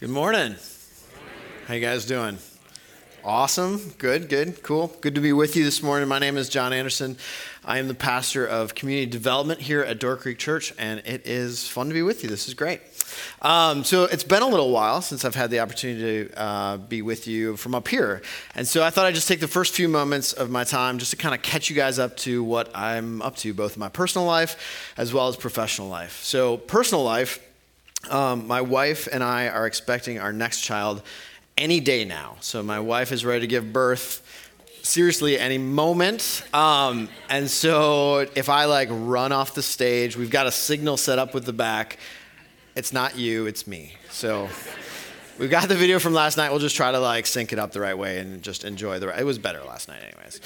Good morning. How you guys doing? Awesome. Good, good, cool. Good to be with you this morning. My name is John Anderson. I am the pastor of community development here at Door Creek Church, and it is fun to be with you. This is great. Um, so it's been a little while since I've had the opportunity to uh, be with you from up here, and so I thought I'd just take the first few moments of my time just to kind of catch you guys up to what I'm up to, both in my personal life as well as professional life. So personal life. Um, my wife and I are expecting our next child any day now. So my wife is ready to give birth seriously any moment. Um, and so if I like run off the stage, we've got a signal set up with the back. It's not you, it's me. So we've got the video from last night. We'll just try to like sync it up the right way and just enjoy the. It was better last night, anyways.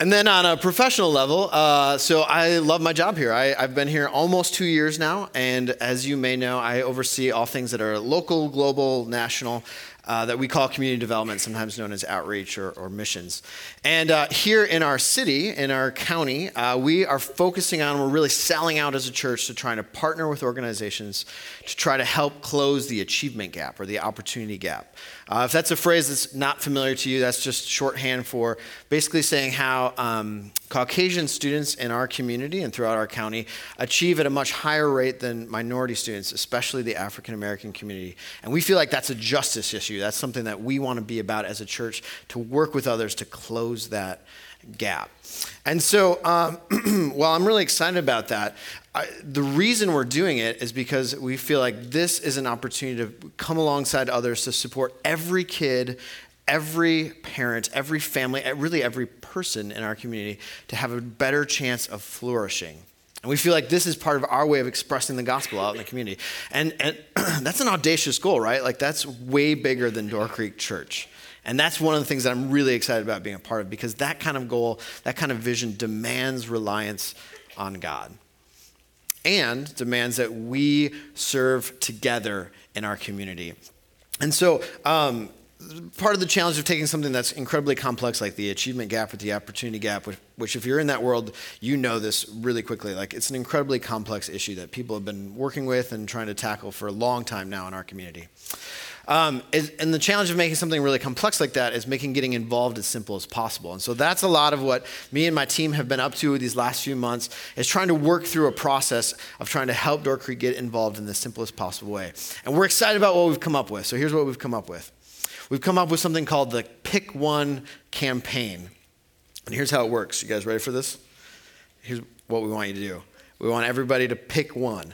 And then on a professional level, uh, so I love my job here. I, have been here almost two years now, and as you may know, I oversee all things that are local, global, national, uh, that we call community development, sometimes known as outreach or, or missions. And uh, here in our city, in our county, uh, we are focusing on, we're really selling out as a church to trying to partner with organizations to try to help close the achievement gap or the opportunity gap. Uh, if that's a phrase that's not familiar to you, that's just shorthand for basically saying how um, Caucasian students in our community and throughout our county achieve at a much higher rate than minority students, especially the African American community. And we feel like that's a justice issue. That's something that we want to be about as a church to work with others to close that gap. And so, um, while I'm really excited about that, I, the reason we're doing it is because we feel like this is an opportunity to come alongside others to support every kid, every parent, every family, really every person in our community to have a better chance of flourishing. And we feel like this is part of our way of expressing the gospel out in the community. And, and that's an audacious goal, right? Like, that's way bigger than Door Creek Church. And that's one of the things that I'm really excited about being a part of because that kind of goal, that kind of vision demands reliance on God and demands that we serve together in our community. And so, um, part of the challenge of taking something that's incredibly complex like the achievement gap or the opportunity gap which, which, if you're in that world you know this really quickly like it's an incredibly complex issue that people have been working with and trying to tackle for a long time now in our community um, and the challenge of making something really complex like that is making getting involved as simple as possible. And so that's a lot of what me and my team have been up to these last few months is trying to work through a process of trying to help Door Creek get involved in the simplest possible way. And we're excited about what we've come up with. So here's what we've come up with. We've come up with something called the Pick One campaign. And here's how it works. You guys ready for this? Here's what we want you to do. We want everybody to pick one.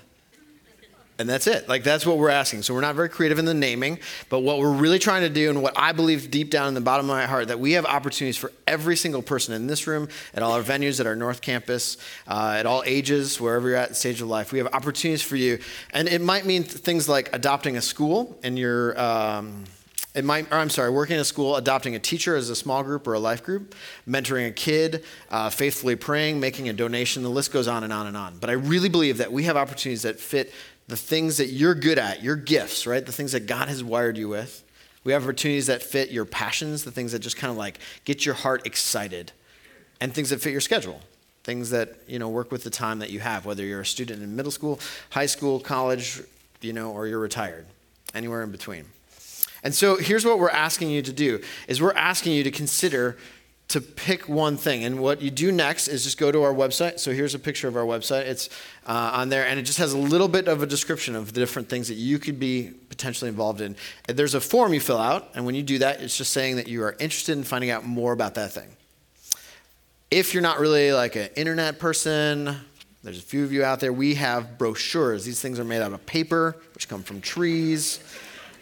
And that's it. Like, that's what we're asking. So, we're not very creative in the naming, but what we're really trying to do, and what I believe deep down in the bottom of my heart, that we have opportunities for every single person in this room, at all our venues, at our North Campus, uh, at all ages, wherever you're at the stage of life. We have opportunities for you. And it might mean things like adopting a school in your. Um, or I'm sorry, working in a school, adopting a teacher as a small group or a life group, mentoring a kid, uh, faithfully praying, making a donation. The list goes on and on and on. But I really believe that we have opportunities that fit the things that you're good at, your gifts, right? The things that God has wired you with. We have opportunities that fit your passions, the things that just kind of like get your heart excited, and things that fit your schedule. Things that, you know, work with the time that you have, whether you're a student in middle school, high school, college, you know, or you're retired, anywhere in between. And so here's what we're asking you to do is we're asking you to consider to pick one thing. And what you do next is just go to our website. So here's a picture of our website. It's uh, on there, and it just has a little bit of a description of the different things that you could be potentially involved in. There's a form you fill out, and when you do that, it's just saying that you are interested in finding out more about that thing. If you're not really like an internet person, there's a few of you out there, we have brochures. These things are made out of paper, which come from trees.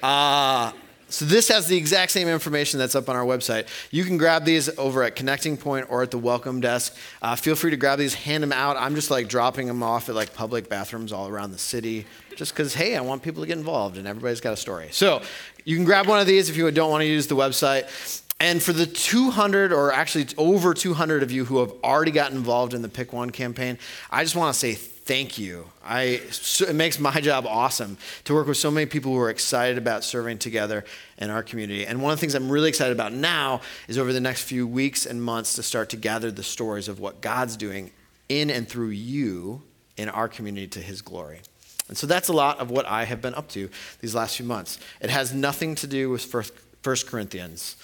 Uh, so this has the exact same information that's up on our website. You can grab these over at Connecting Point or at the welcome desk. Uh, feel free to grab these, hand them out. I'm just like dropping them off at like public bathrooms all around the city, just because hey, I want people to get involved, and everybody's got a story. So you can grab one of these if you don't want to use the website. And for the 200 or actually over 200 of you who have already gotten involved in the Pick One campaign, I just want to say thank you. I, it makes my job awesome to work with so many people who are excited about serving together in our community. And one of the things I'm really excited about now is over the next few weeks and months to start to gather the stories of what God's doing in and through you in our community to his glory. And so that's a lot of what I have been up to these last few months. It has nothing to do with First Corinthians,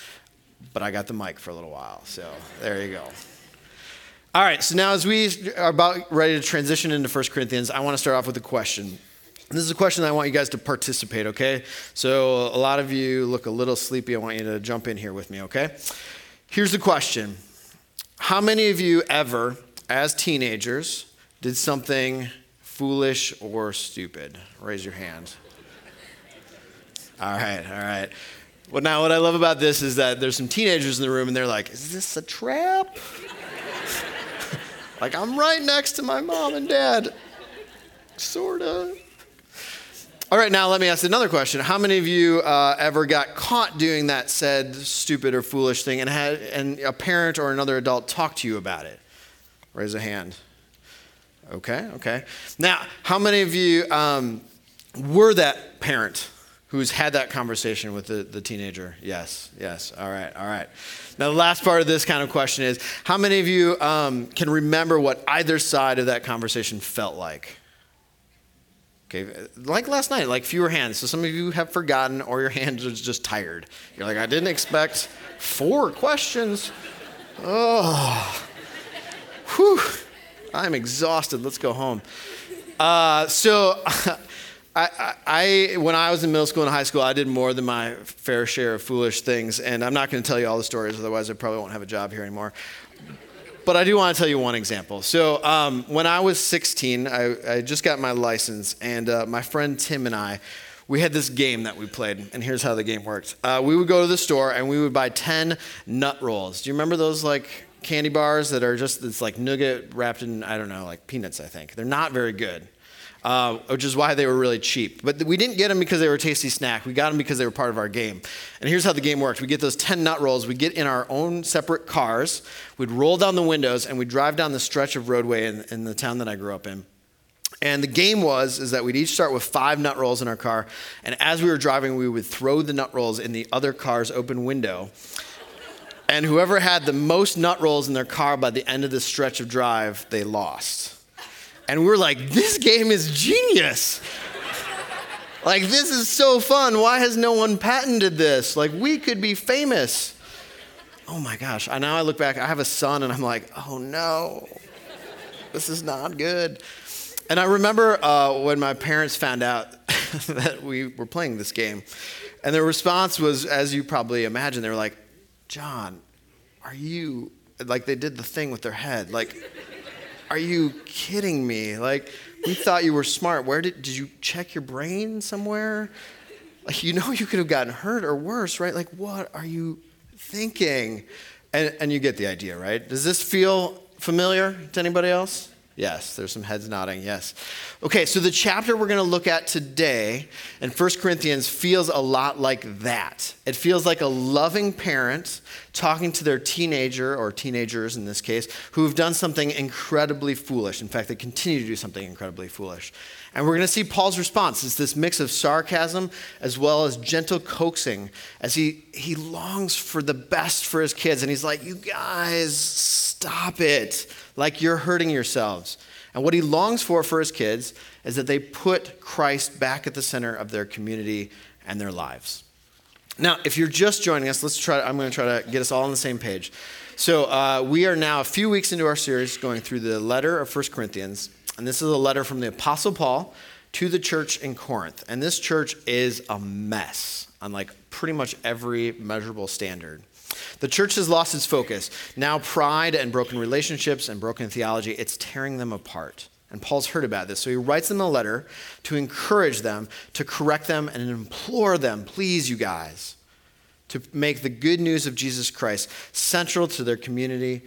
but I got the mic for a little while. So there you go. All right, so now as we are about ready to transition into First Corinthians, I want to start off with a question. This is a question I want you guys to participate, okay? So a lot of you look a little sleepy. I want you to jump in here with me, okay? Here's the question How many of you ever, as teenagers, did something foolish or stupid? Raise your hand. All right, all right. Well, now what I love about this is that there's some teenagers in the room and they're like, is this a trap? Like, I'm right next to my mom and dad. Sorta. All right, now let me ask another question. How many of you uh, ever got caught doing that said stupid or foolish thing and had and a parent or another adult talk to you about it? Raise a hand. Okay, okay. Now, how many of you um, were that parent who's had that conversation with the, the teenager? Yes, yes. All right, all right. Now, the last part of this kind of question is how many of you um, can remember what either side of that conversation felt like? Okay, like last night, like fewer hands. So some of you have forgotten or your hands are just tired. You're like, I didn't expect four questions. Oh, whew. I'm exhausted. Let's go home. Uh, so, I, I, when I was in middle school and high school, I did more than my fair share of foolish things. And I'm not going to tell you all the stories, otherwise, I probably won't have a job here anymore. But I do want to tell you one example. So, um, when I was 16, I, I, just got my license, and uh, my friend Tim and I, we had this game that we played, and here's how the game worked. Uh, we would go to the store and we would buy 10 nut rolls. Do you remember those like candy bars that are just, it's like nougat wrapped in, I don't know, like peanuts, I think. They're not very good, uh, which is why they were really cheap. But we didn't get them because they were a tasty snack. We got them because they were part of our game. And here's how the game worked we get those 10 nut rolls, we get in our own separate cars, we'd roll down the windows, and we'd drive down the stretch of roadway in, in the town that I grew up in. And the game was is that we'd each start with five nut rolls in our car, and as we were driving, we would throw the nut rolls in the other car's open window. And whoever had the most nut rolls in their car by the end of the stretch of drive, they lost. And we're like, this game is genius. like, this is so fun. Why has no one patented this? Like, we could be famous. Oh my gosh. I now I look back, I have a son, and I'm like, oh no, this is not good. And I remember uh, when my parents found out that we were playing this game, and their response was, as you probably imagine, they were like, John, are you, like they did the thing with their head, like, are you kidding me? Like, we thought you were smart. Where did, did you check your brain somewhere? Like, you know, you could have gotten hurt or worse, right? Like, what are you thinking? And, and you get the idea, right? Does this feel familiar to anybody else? Yes, there's some heads nodding. Yes. Okay, so the chapter we're going to look at today in 1 Corinthians feels a lot like that. It feels like a loving parent talking to their teenager, or teenagers in this case, who have done something incredibly foolish. In fact, they continue to do something incredibly foolish. And we're going to see Paul's response. It's this mix of sarcasm as well as gentle coaxing as he, he longs for the best for his kids. And he's like, You guys, stop it. Like you're hurting yourselves. And what he longs for for his kids is that they put Christ back at the center of their community and their lives. Now, if you're just joining us, let's try. I'm going to try to get us all on the same page. So uh, we are now a few weeks into our series going through the letter of 1 Corinthians. And this is a letter from the Apostle Paul to the church in Corinth. And this church is a mess on like pretty much every measurable standard. The church has lost its focus. Now, pride and broken relationships and broken theology, it's tearing them apart. And Paul's heard about this. So he writes them a letter to encourage them, to correct them, and implore them, please, you guys, to make the good news of Jesus Christ central to their community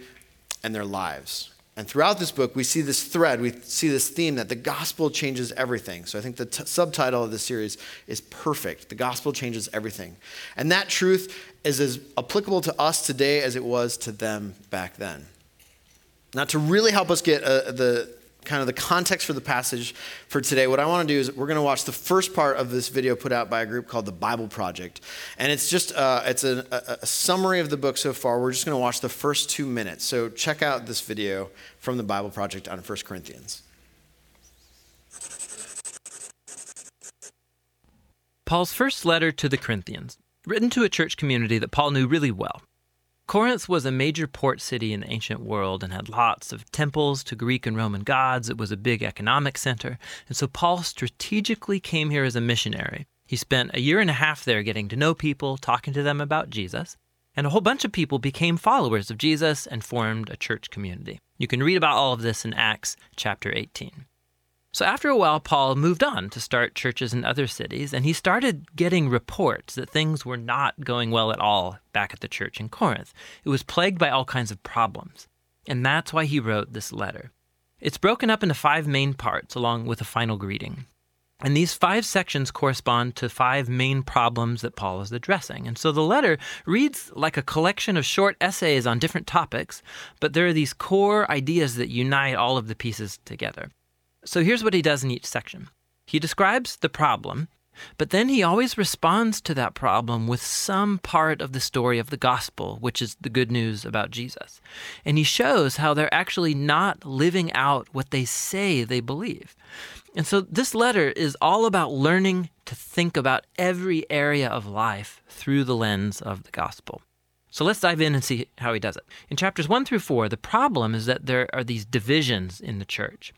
and their lives. And throughout this book, we see this thread, we see this theme that the gospel changes everything. So I think the t- subtitle of this series is perfect. The gospel changes everything. And that truth is as applicable to us today as it was to them back then. Now, to really help us get uh, the kind of the context for the passage for today, what I want to do is we're going to watch the first part of this video put out by a group called the Bible Project, and it's just uh, it's a, a, a summary of the book so far. We're just going to watch the first two minutes. So check out this video from the Bible Project on 1 Corinthians. Paul's first letter to the Corinthians, written to a church community that Paul knew really well. Corinth was a major port city in the ancient world and had lots of temples to Greek and Roman gods. It was a big economic center. And so Paul strategically came here as a missionary. He spent a year and a half there getting to know people, talking to them about Jesus. And a whole bunch of people became followers of Jesus and formed a church community. You can read about all of this in Acts chapter 18. So after a while, Paul moved on to start churches in other cities, and he started getting reports that things were not going well at all back at the church in Corinth. It was plagued by all kinds of problems. And that's why he wrote this letter. It's broken up into five main parts, along with a final greeting. And these five sections correspond to five main problems that Paul is addressing. And so the letter reads like a collection of short essays on different topics, but there are these core ideas that unite all of the pieces together. So here's what he does in each section he describes the problem, but then he always responds to that problem with some part of the story of the gospel, which is the good news about Jesus. And he shows how they're actually not living out what they say they believe. And so this letter is all about learning to think about every area of life through the lens of the gospel. So let's dive in and see how he does it. In chapters 1 through 4, the problem is that there are these divisions in the church.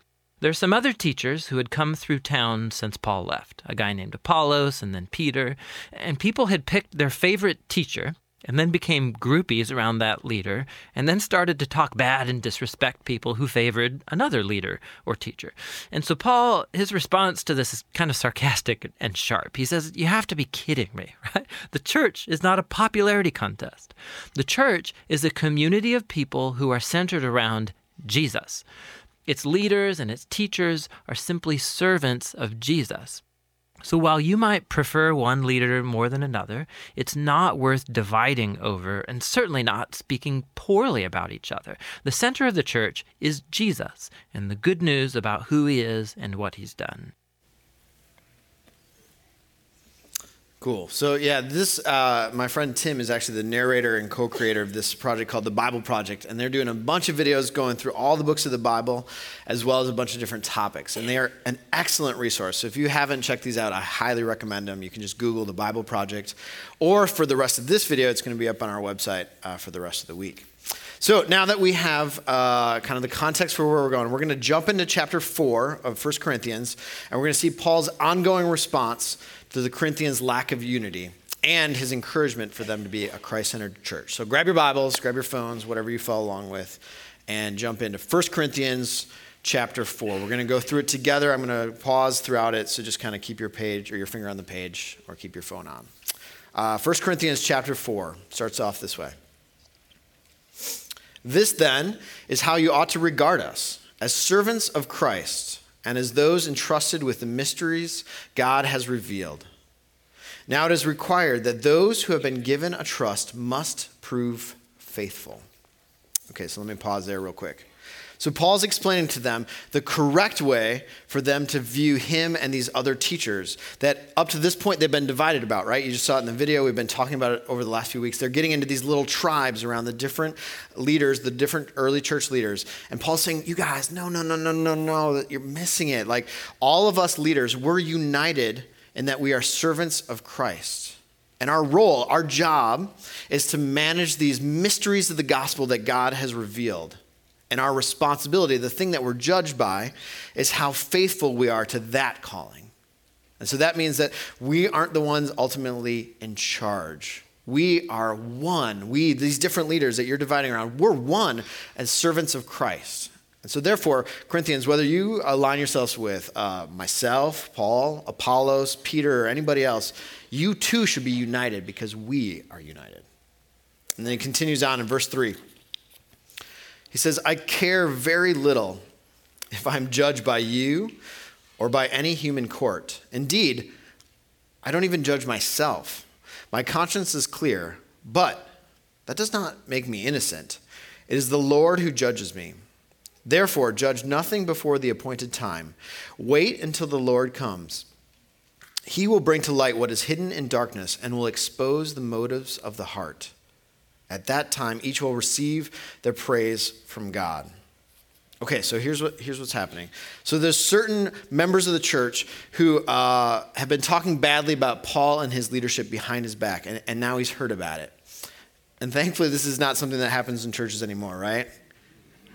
There's some other teachers who had come through town since Paul left, a guy named Apollos and then Peter, and people had picked their favorite teacher and then became groupies around that leader and then started to talk bad and disrespect people who favored another leader or teacher. And so Paul his response to this is kind of sarcastic and sharp. He says, "You have to be kidding me, right? The church is not a popularity contest. The church is a community of people who are centered around Jesus. Its leaders and its teachers are simply servants of Jesus. So while you might prefer one leader more than another, it's not worth dividing over and certainly not speaking poorly about each other. The center of the church is Jesus and the good news about who he is and what he's done. Cool. So yeah, this uh, my friend Tim is actually the narrator and co-creator of this project called the Bible Project, and they're doing a bunch of videos going through all the books of the Bible, as well as a bunch of different topics, and they are an excellent resource. So if you haven't checked these out, I highly recommend them. You can just Google the Bible Project, or for the rest of this video, it's going to be up on our website uh, for the rest of the week. So now that we have uh, kind of the context for where we're going, we're going to jump into chapter four of 1 Corinthians, and we're going to see Paul's ongoing response to the Corinthians' lack of unity and his encouragement for them to be a Christ centered church. So grab your Bibles, grab your phones, whatever you follow along with, and jump into 1 Corinthians chapter 4. We're going to go through it together. I'm going to pause throughout it, so just kind of keep your page or your finger on the page or keep your phone on. Uh, 1 Corinthians chapter 4 starts off this way. This then is how you ought to regard us as servants of Christ and as those entrusted with the mysteries God has revealed. Now it is required that those who have been given a trust must prove faithful. Okay, so let me pause there real quick. So Paul's explaining to them the correct way for them to view him and these other teachers that up to this point they've been divided about, right? You just saw it in the video. We've been talking about it over the last few weeks. They're getting into these little tribes around the different leaders, the different early church leaders. And Paul's saying, You guys, no, no, no, no, no, no, you're missing it. Like all of us leaders, we're united in that we are servants of Christ. And our role, our job, is to manage these mysteries of the gospel that God has revealed. And our responsibility, the thing that we're judged by, is how faithful we are to that calling. And so that means that we aren't the ones ultimately in charge. We are one. We, these different leaders that you're dividing around, we're one as servants of Christ. And so, therefore, Corinthians, whether you align yourselves with uh, myself, Paul, Apollos, Peter, or anybody else, you too should be united because we are united. And then he continues on in verse 3. He says, I care very little if I'm judged by you or by any human court. Indeed, I don't even judge myself. My conscience is clear, but that does not make me innocent. It is the Lord who judges me. Therefore, judge nothing before the appointed time. Wait until the Lord comes. He will bring to light what is hidden in darkness and will expose the motives of the heart. At that time, each will receive their praise from God. Okay, so here's what here's what's happening. So there's certain members of the church who uh, have been talking badly about Paul and his leadership behind his back, and, and now he's heard about it. And thankfully, this is not something that happens in churches anymore, right?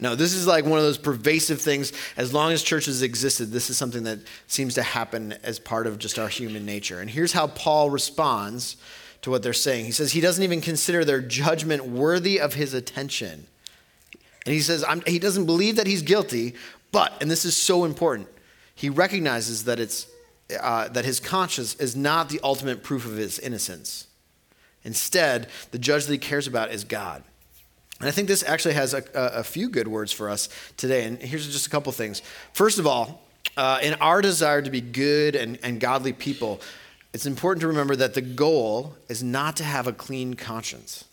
No, this is like one of those pervasive things. As long as churches existed, this is something that seems to happen as part of just our human nature. And here's how Paul responds to what they're saying. He says he doesn't even consider their judgment worthy of his attention. And he says he doesn't believe that he's guilty, but, and this is so important, he recognizes that, it's, uh, that his conscience is not the ultimate proof of his innocence. Instead, the judge that he cares about is God. And I think this actually has a, a, few good words for us today. And here's just a couple things. First of all, uh, in our desire to be good and, and godly people, it's important to remember that the goal is not to have a clean conscience.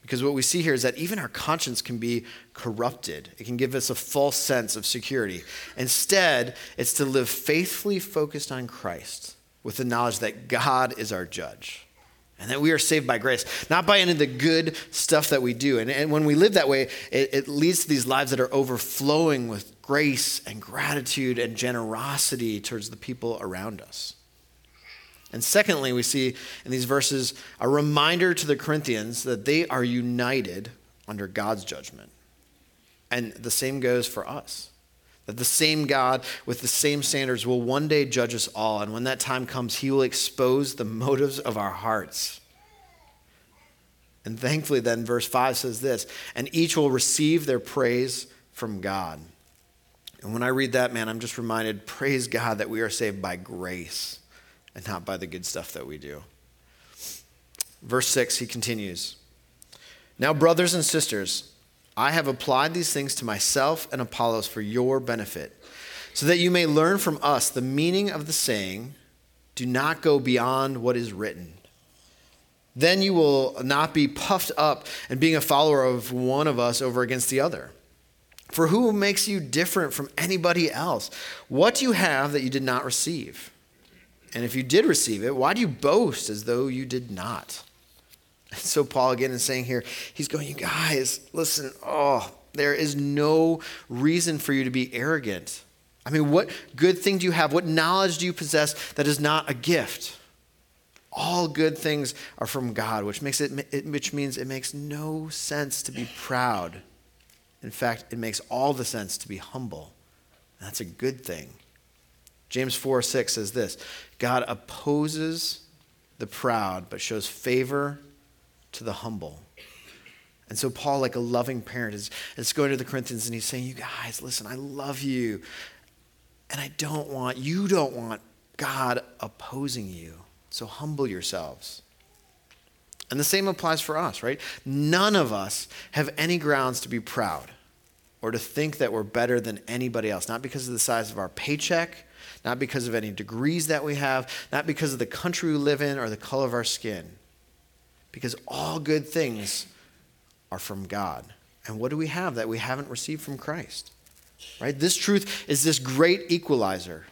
Because what we see here is that even our conscience can be corrupted. It can give us a false sense of security. Instead, it's to live faithfully focused on Christ with the knowledge that God is our judge and that we are saved by grace, not by any of the good stuff that we do. And, and when we live that way, it, it leads to these lives that are overflowing with grace and gratitude and generosity towards the people around us. And secondly, we see in these verses a reminder to the Corinthians that they are united under God's judgment. And the same goes for us. That the same God with the same standards will one day judge us all. And when that time comes, he will expose the motives of our hearts. And thankfully, then, verse 5 says this and each will receive their praise from God. And when I read that, man, I'm just reminded praise God that we are saved by grace and not by the good stuff that we do. Verse 6, he continues Now, brothers and sisters, I have applied these things to myself and Apollos for your benefit, so that you may learn from us the meaning of the saying, Do not go beyond what is written. Then you will not be puffed up and being a follower of one of us over against the other. For who makes you different from anybody else? What do you have that you did not receive? And if you did receive it, why do you boast as though you did not? So Paul again is saying here, he's going, you guys, listen, oh, there is no reason for you to be arrogant. I mean, what good thing do you have? What knowledge do you possess that is not a gift? All good things are from God, which makes it which means it makes no sense to be proud. In fact, it makes all the sense to be humble. That's a good thing. James 4 6 says this God opposes the proud, but shows favor to the humble. And so, Paul, like a loving parent, is, is going to the Corinthians and he's saying, You guys, listen, I love you. And I don't want, you don't want God opposing you. So humble yourselves. And the same applies for us, right? None of us have any grounds to be proud or to think that we're better than anybody else, not because of the size of our paycheck not because of any degrees that we have, not because of the country we live in or the color of our skin. Because all good things are from God. And what do we have that we haven't received from Christ? Right? This truth is this great equalizer.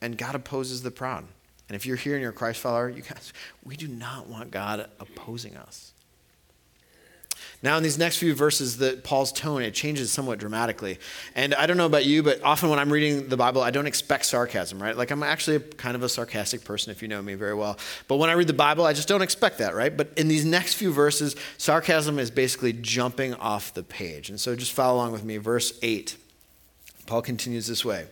And God opposes the proud. And if you're here and you're a Christ follower, you guys, we do not want God opposing us. Now, in these next few verses, that Paul's tone it changes somewhat dramatically, and I don't know about you, but often when I'm reading the Bible, I don't expect sarcasm, right? Like I'm actually a, kind of a sarcastic person, if you know me very well. But when I read the Bible, I just don't expect that, right? But in these next few verses, sarcasm is basically jumping off the page, and so just follow along with me. Verse eight, Paul continues this way: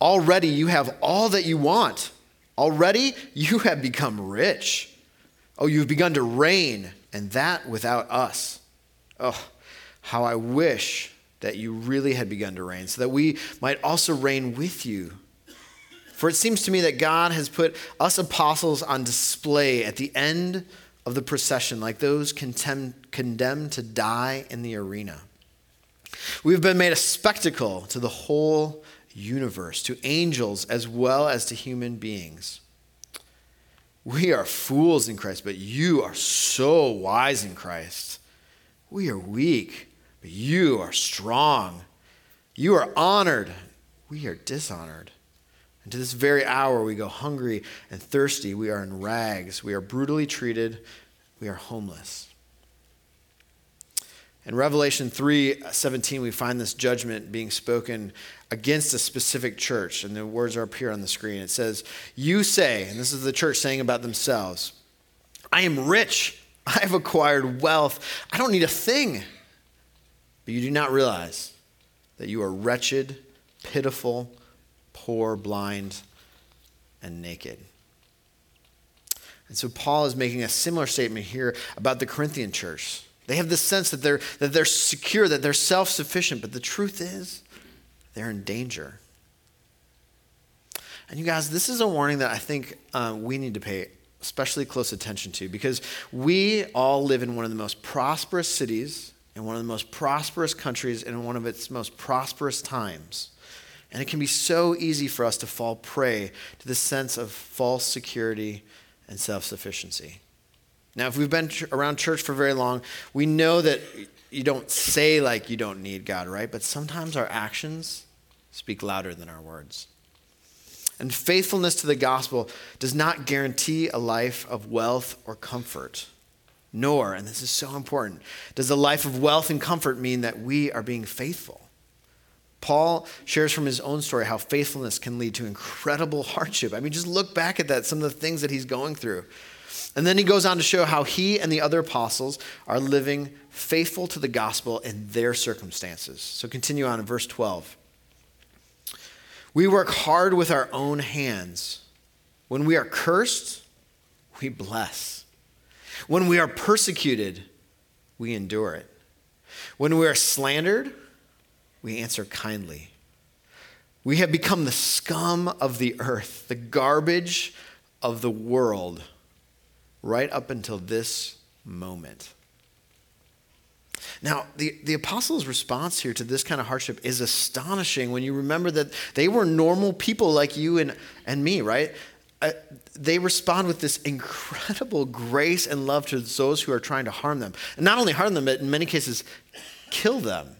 Already you have all that you want. Already you have become rich. Oh, you've begun to reign and that without us. Oh, how I wish that you really had begun to reign, so that we might also reign with you. For it seems to me that God has put us apostles on display at the end of the procession, like those condemned to die in the arena. We've been made a spectacle to the whole universe, to angels as well as to human beings. We are fools in Christ, but you are so wise in Christ. We are weak, but you are strong. You are honored, we are dishonored. And to this very hour, we go hungry and thirsty. We are in rags. We are brutally treated. We are homeless. In Revelation 3 uh, 17, we find this judgment being spoken against a specific church, and the words are up here on the screen. It says, You say, and this is the church saying about themselves, I am rich, I've acquired wealth, I don't need a thing. But you do not realize that you are wretched, pitiful, poor, blind, and naked. And so Paul is making a similar statement here about the Corinthian church. They have this sense that they're, that they're secure, that they're self sufficient, but the truth is, they're in danger. And you guys, this is a warning that I think uh, we need to pay especially close attention to because we all live in one of the most prosperous cities, in one of the most prosperous countries, and in one of its most prosperous times. And it can be so easy for us to fall prey to the sense of false security and self sufficiency. Now, if we've been around church for very long, we know that you don't say like you don't need God, right? But sometimes our actions speak louder than our words. And faithfulness to the gospel does not guarantee a life of wealth or comfort. Nor, and this is so important, does a life of wealth and comfort mean that we are being faithful. Paul shares from his own story how faithfulness can lead to incredible hardship. I mean, just look back at that, some of the things that he's going through. And then he goes on to show how he and the other apostles are living faithful to the gospel in their circumstances. So continue on in verse 12. We work hard with our own hands. When we are cursed, we bless. When we are persecuted, we endure it. When we are slandered, we answer kindly. We have become the scum of the earth, the garbage of the world, right up until this moment. Now, the, the apostles' response here to this kind of hardship is astonishing when you remember that they were normal people like you and, and me, right? Uh, they respond with this incredible grace and love to those who are trying to harm them. And not only harm them, but in many cases, kill them.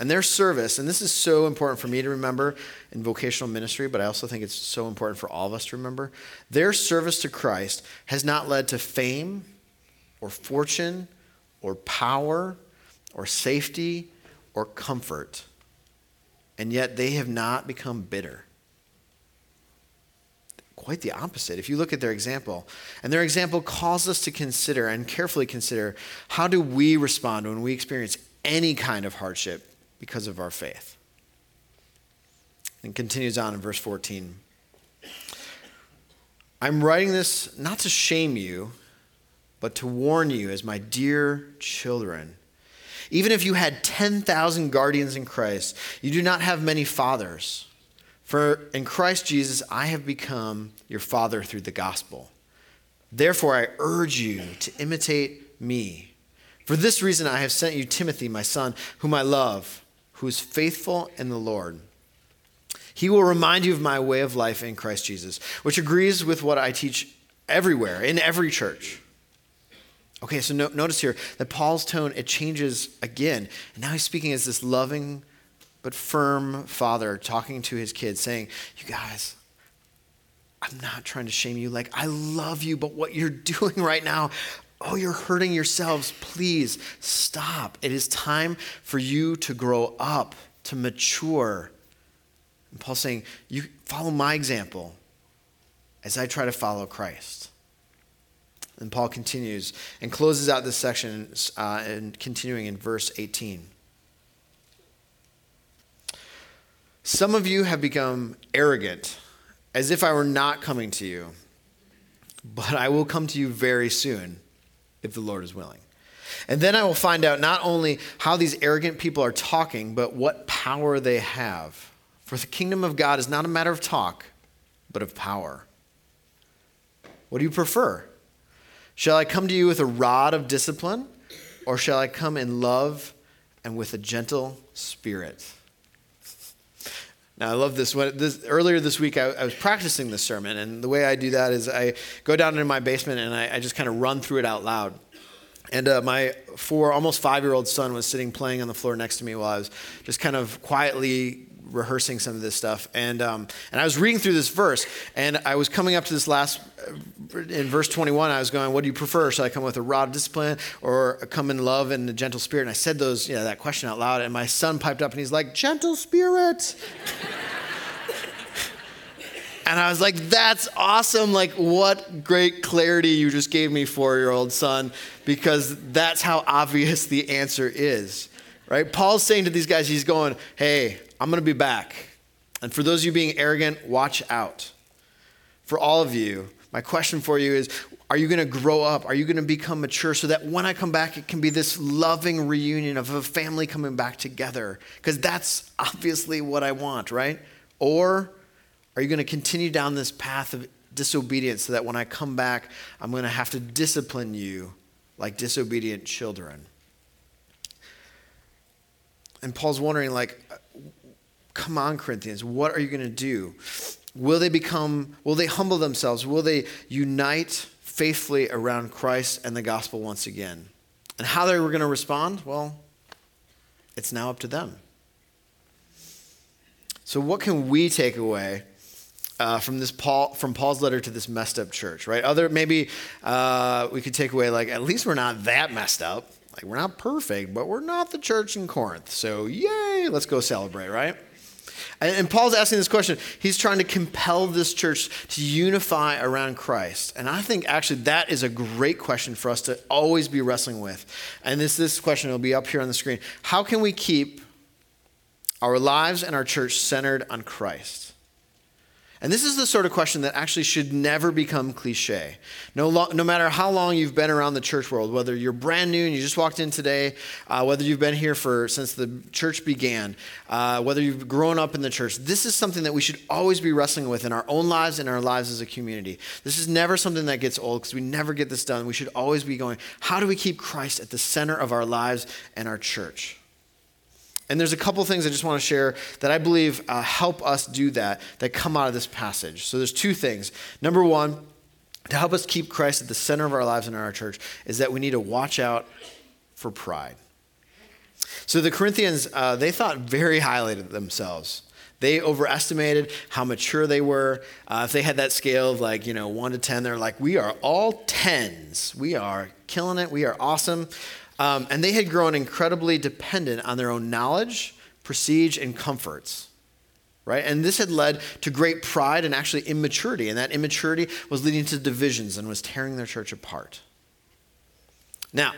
And their service, and this is so important for me to remember in vocational ministry, but I also think it's so important for all of us to remember. Their service to Christ has not led to fame or fortune or power or safety or comfort, and yet they have not become bitter. Quite the opposite. If you look at their example, and their example calls us to consider and carefully consider how do we respond when we experience any kind of hardship because of our faith. And continues on in verse 14. I'm writing this not to shame you but to warn you as my dear children. Even if you had 10,000 guardians in Christ, you do not have many fathers. For in Christ Jesus, I have become your father through the gospel. Therefore, I urge you to imitate me. For this reason, I have sent you Timothy, my son, whom I love, who is faithful in the Lord. He will remind you of my way of life in Christ Jesus, which agrees with what I teach everywhere, in every church. Okay, so no, notice here that Paul's tone, it changes again. And now he's speaking as this loving but firm father talking to his kids, saying, You guys, I'm not trying to shame you. Like, I love you, but what you're doing right now, oh, you're hurting yourselves. Please stop. It is time for you to grow up, to mature. And Paul's saying, You follow my example as I try to follow Christ. And Paul continues and closes out this section uh, and continuing in verse 18. Some of you have become arrogant, as if I were not coming to you. But I will come to you very soon, if the Lord is willing. And then I will find out not only how these arrogant people are talking, but what power they have. For the kingdom of God is not a matter of talk, but of power. What do you prefer? Shall I come to you with a rod of discipline, or shall I come in love and with a gentle spirit? Now, I love this. When, this earlier this week, I, I, was practicing this sermon, and the way I do that is I go down into my basement and I, I just kind of run through it out loud. And uh, my four, almost five year old son was sitting playing on the floor next to me while I was just kind of quietly rehearsing some of this stuff, and um, and I was reading through this verse, and I was coming up to this last uh, in verse 21. I was going, "What do you prefer? Should I come with a rod of discipline, or come in love and a gentle spirit?" And I said those, you know, that question out loud, and my son piped up, and he's like, "Gentle spirit." And I was like, that's awesome. Like, what great clarity you just gave me, four year old son, because that's how obvious the answer is, right? Paul's saying to these guys, he's going, hey, I'm going to be back. And for those of you being arrogant, watch out. For all of you, my question for you is are you going to grow up? Are you going to become mature so that when I come back, it can be this loving reunion of a family coming back together? Because that's obviously what I want, right? Or are you going to continue down this path of disobedience so that when I come back, I'm going to have to discipline you like disobedient children? And Paul's wondering, like, come on, Corinthians, what are you going to do? Will they become, will they humble themselves? Will they unite faithfully around Christ and the gospel once again? And how they were going to respond? Well, it's now up to them. So, what can we take away uh, from this Paul from Paul's letter to this messed up church, right? Other maybe uh, we could take away like at least we're not that messed up. Like we're not perfect, but we're not the church in Corinth. So yay, let's go celebrate, right? And, and Paul's asking this question. He's trying to compel this church to unify around Christ, and I think actually that is a great question for us to always be wrestling with. And this this question will be up here on the screen. How can we keep our lives and our church centered on Christ? And this is the sort of question that actually should never become cliche. No, lo- no matter how long you've been around the church world, whether you're brand new and you just walked in today, uh, whether you've been here for since the church began, uh, whether you've grown up in the church, this is something that we should always be wrestling with in our own lives and our lives as a community. This is never something that gets old because we never get this done. We should always be going, how do we keep Christ at the center of our lives and our church? And there's a couple things I just want to share that I believe uh, help us do that, that come out of this passage. So there's two things. Number one, to help us keep Christ at the center of our lives and in our church, is that we need to watch out for pride. So the Corinthians, uh, they thought very highly of themselves. They overestimated how mature they were. Uh, if they had that scale of like, you know, one to 10, they're like, we are all tens. We are killing it. We are awesome. Um, and they had grown incredibly dependent on their own knowledge, prestige, and comforts. Right? And this had led to great pride and actually immaturity. And that immaturity was leading to divisions and was tearing their church apart. Now,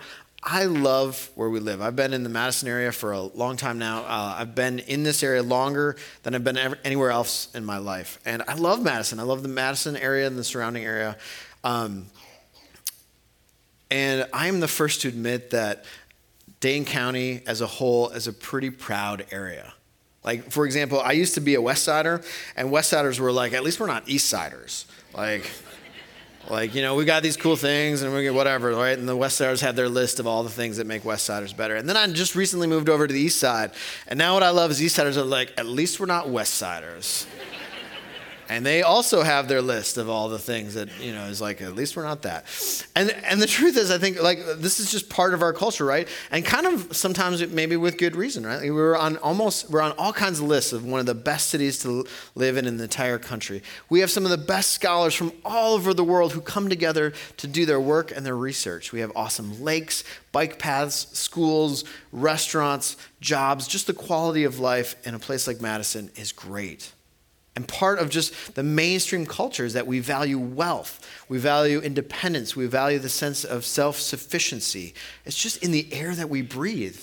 I love where we live. I've been in the Madison area for a long time now. Uh, I've been in this area longer than I've been ever, anywhere else in my life. And I love Madison. I love the Madison area and the surrounding area. Um, and I'm the first to admit that Dane County as a whole is a pretty proud area. Like, for example, I used to be a West Sider, and West Siders were like, at least we're not East Siders. Like, like you know, we got these cool things and we get whatever, right? And the West Siders had their list of all the things that make West Siders better. And then I just recently moved over to the East Side, and now what I love is East Siders are like, at least we're not West Siders. And they also have their list of all the things that, you know, is like, at least we're not that. And, and the truth is, I think, like, this is just part of our culture, right? And kind of sometimes maybe with good reason, right? We're on almost, we're on all kinds of lists of one of the best cities to live in in the entire country. We have some of the best scholars from all over the world who come together to do their work and their research. We have awesome lakes, bike paths, schools, restaurants, jobs. Just the quality of life in a place like Madison is great. And part of just the mainstream culture is that we value wealth, we value independence, we value the sense of self sufficiency. It's just in the air that we breathe.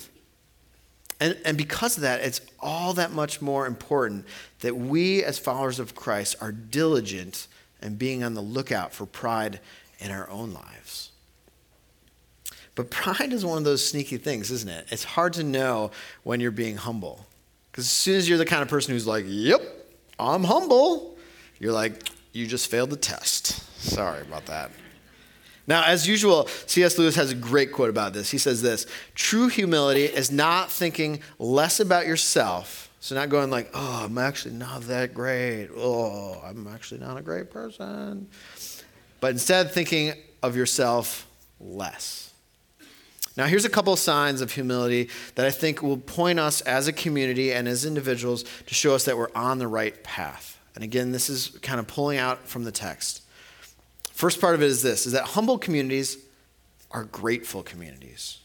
And, and because of that, it's all that much more important that we, as followers of Christ, are diligent and being on the lookout for pride in our own lives. But pride is one of those sneaky things, isn't it? It's hard to know when you're being humble. Because as soon as you're the kind of person who's like, yep, I'm humble. You're like, you just failed the test. Sorry about that. Now, as usual, C.S. Lewis has a great quote about this. He says this True humility is not thinking less about yourself. So, not going like, oh, I'm actually not that great. Oh, I'm actually not a great person. But instead, thinking of yourself less. Now, here's a couple of signs of humility that I think will point us as a community and as individuals to show us that we're on the right path. And again, this is kind of pulling out from the text. First part of it is this is that humble communities are grateful communities.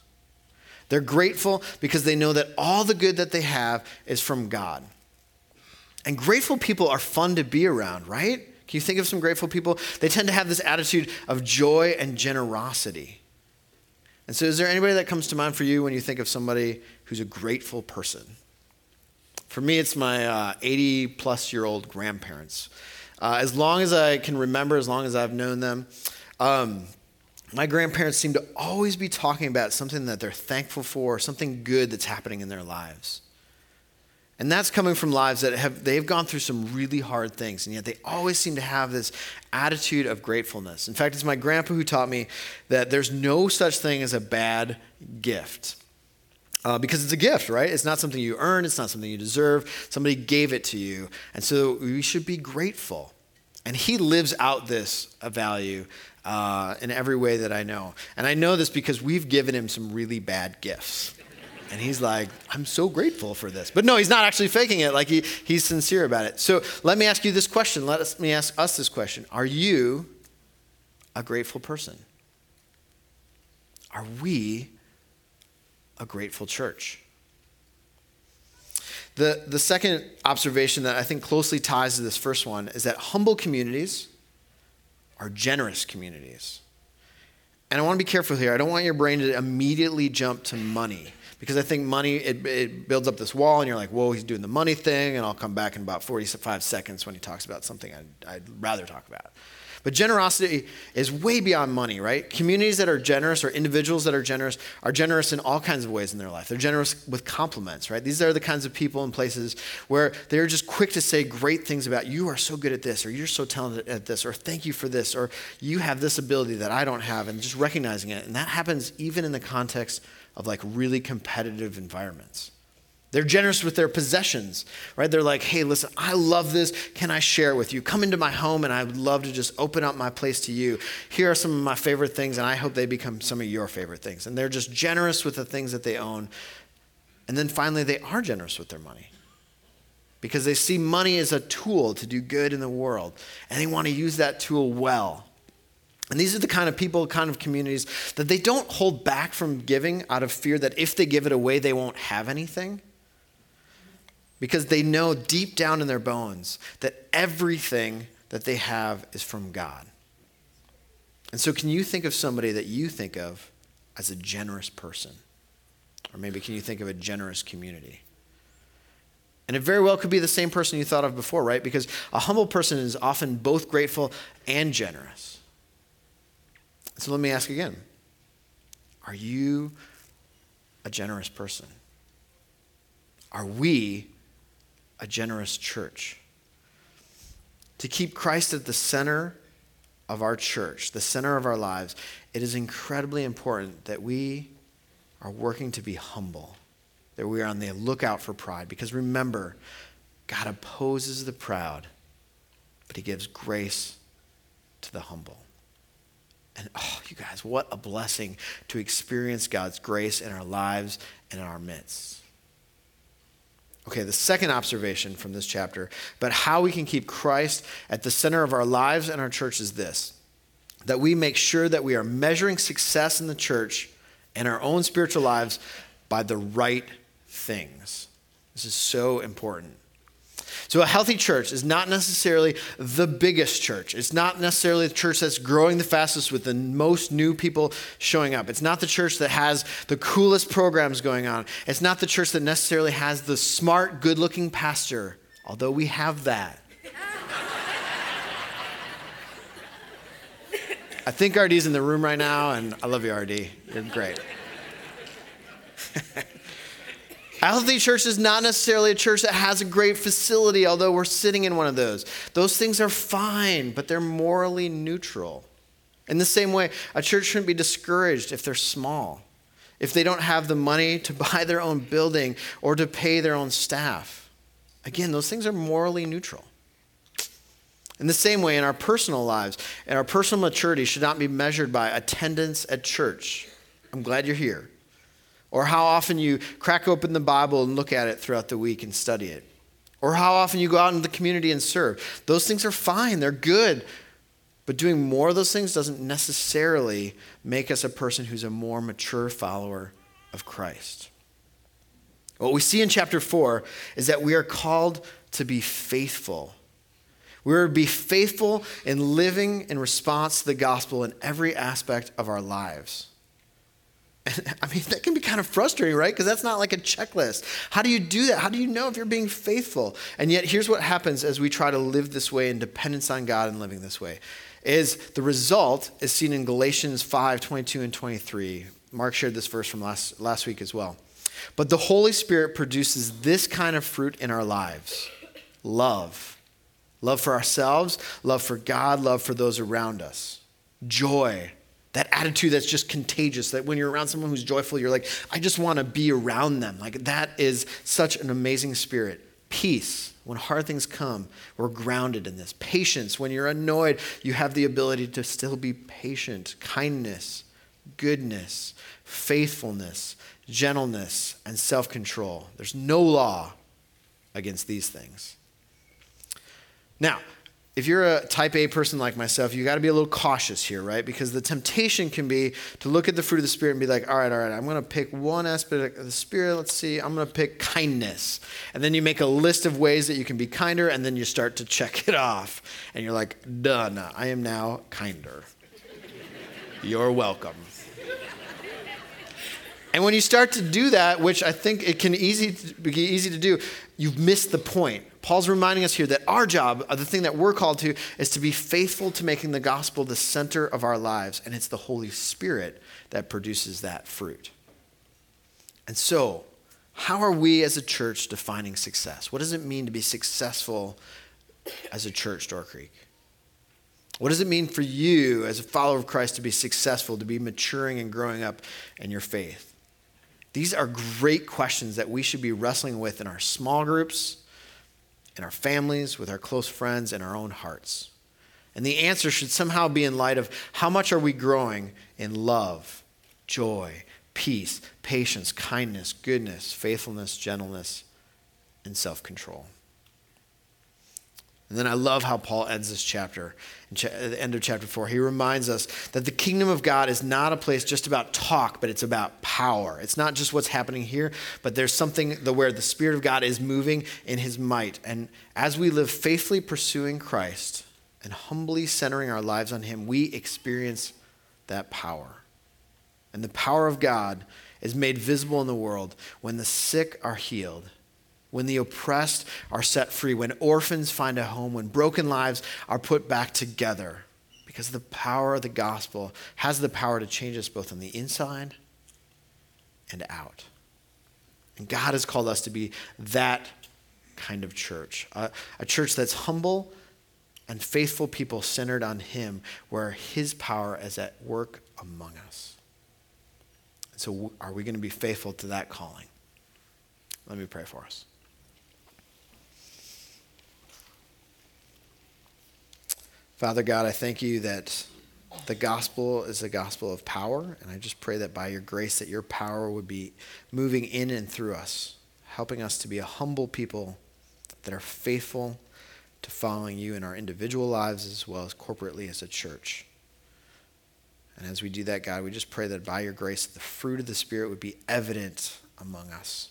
They're grateful because they know that all the good that they have is from God. And grateful people are fun to be around, right? Can you think of some grateful people? They tend to have this attitude of joy and generosity. And so, is there anybody that comes to mind for you when you think of somebody who's a grateful person? For me, it's my uh, 80 plus year old grandparents. Uh, as long as I can remember, as long as I've known them, um, my grandparents seem to always be talking about something that they're thankful for, something good that's happening in their lives. And that's coming from lives that have they've gone through some really hard things, and yet they always seem to have this attitude of gratefulness. In fact, it's my grandpa who taught me that there's no such thing as a bad gift. Uh, because it's a gift, right? It's not something you earn, it's not something you deserve. Somebody gave it to you. And so we should be grateful. And he lives out this value uh, in every way that I know. And I know this because we've given him some really bad gifts. And he's like, I'm so grateful for this. But no, he's not actually faking it. Like he, he's sincere about it. So let me ask you this question. Let us, me ask us this question. Are you a grateful person? Are we a grateful church? The, the second observation that I think closely ties to this first one is that humble communities are generous communities. And I want to be careful here. I don't want your brain to immediately jump to money because I think money, it, it, builds up this wall, and you're like, whoa, he's doing the money thing, and I'll come back in about 45 seconds when he talks about something I'd, I'd rather talk about. But generosity is way beyond money, right? Communities that are generous or individuals that are generous are generous in all kinds of ways in their life. They're generous with compliments, right? These are the kinds of people and places where they're just quick to say great things about you are so good at this, or you're so talented at this, or thank you for this, or you have this ability that I don't have, and just recognizing it. And that happens even in the context of like really competitive environments. They're generous with their possessions, right? They're like, hey, listen, I love this. Can I share it with you? Come into my home and I would love to just open up my place to you. Here are some of my favorite things, and I hope they become some of your favorite things. And they're just generous with the things that they own. And then finally, they are generous with their money because they see money as a tool to do good in the world, and they want to use that tool well. And these are the kind of people, kind of communities that they don't hold back from giving out of fear that if they give it away, they won't have anything because they know deep down in their bones that everything that they have is from God. And so, can you think of somebody that you think of as a generous person? Or maybe can you think of a generous community? And it very well could be the same person you thought of before, right? Because a humble person is often both grateful and generous. So let me ask again Are you a generous person? Are we a generous church. To keep Christ at the center of our church, the center of our lives, it is incredibly important that we are working to be humble, that we are on the lookout for pride. Because remember, God opposes the proud, but he gives grace to the humble. And oh, you guys, what a blessing to experience God's grace in our lives and in our midst. Okay, the second observation from this chapter about how we can keep Christ at the center of our lives and our church is this that we make sure that we are measuring success in the church and our own spiritual lives by the right things. This is so important. So, a healthy church is not necessarily the biggest church. It's not necessarily the church that's growing the fastest with the most new people showing up. It's not the church that has the coolest programs going on. It's not the church that necessarily has the smart, good looking pastor, although we have that. I think RD's in the room right now, and I love you, RD. You're great. Healthy church is not necessarily a church that has a great facility, although we're sitting in one of those. Those things are fine, but they're morally neutral. In the same way, a church shouldn't be discouraged if they're small, if they don't have the money to buy their own building or to pay their own staff. Again, those things are morally neutral. In the same way, in our personal lives, and our personal maturity should not be measured by attendance at church. I'm glad you're here. Or how often you crack open the Bible and look at it throughout the week and study it, or how often you go out in the community and serve. Those things are fine, they're good. But doing more of those things doesn't necessarily make us a person who's a more mature follower of Christ. What we see in chapter 4 is that we are called to be faithful. We're to be faithful in living in response to the gospel in every aspect of our lives. And, I mean, that can be kind of frustrating, right? Because that's not like a checklist. How do you do that? How do you know if you're being faithful? And yet, here's what happens as we try to live this way in dependence on God and living this way is the result is seen in Galatians 5, 22 and 23. Mark shared this verse from last, last week as well. But the Holy Spirit produces this kind of fruit in our lives love. Love for ourselves, love for God, love for those around us. Joy, that attitude that's just contagious, that when you're around someone who's joyful, you're like, I just want to be around them. Like that is such an amazing spirit. Peace, when hard things come, we're grounded in this. Patience, when you're annoyed, you have the ability to still be patient. Kindness, goodness, faithfulness, gentleness, and self control. There's no law against these things. Now, if you're a type A person like myself, you got to be a little cautious here, right? Because the temptation can be to look at the fruit of the Spirit and be like, all right, all right, I'm going to pick one aspect of the Spirit. Let's see, I'm going to pick kindness. And then you make a list of ways that you can be kinder, and then you start to check it off. And you're like, done, I am now kinder. You're welcome. And when you start to do that, which I think it can easy be easy to do, you've missed the point. Paul's reminding us here that our job, uh, the thing that we're called to, is to be faithful to making the gospel the center of our lives. And it's the Holy Spirit that produces that fruit. And so, how are we as a church defining success? What does it mean to be successful as a church, Door Creek? What does it mean for you as a follower of Christ to be successful, to be maturing and growing up in your faith? These are great questions that we should be wrestling with in our small groups in our families, with our close friends, in our own hearts. And the answer should somehow be in light of how much are we growing in love, joy, peace, patience, kindness, goodness, faithfulness, gentleness, and self control. And then I love how Paul ends this chapter, at the end of chapter four. He reminds us that the kingdom of God is not a place just about talk, but it's about power. It's not just what's happening here, but there's something where the Spirit of God is moving in his might. And as we live faithfully pursuing Christ and humbly centering our lives on him, we experience that power. And the power of God is made visible in the world when the sick are healed when the oppressed are set free, when orphans find a home, when broken lives are put back together. Because the power of the gospel has the power to change us both on the inside and out. And God has called us to be that kind of church a, a church that's humble and faithful people centered on Him, where His power is at work among us. So, are we going to be faithful to that calling? Let me pray for us. Father God, I thank you that the gospel is a gospel of power, and I just pray that by your grace that your power would be moving in and through us, helping us to be a humble people that are faithful to following you in our individual lives as well as corporately as a church. And as we do that, God, we just pray that by your grace, the fruit of the Spirit would be evident among us.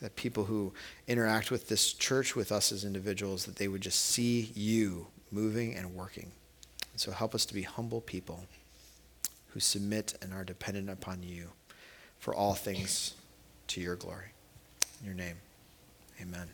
That people who interact with this church, with us as individuals, that they would just see you moving and working. So help us to be humble people who submit and are dependent upon you for all things to your glory. In your name, amen.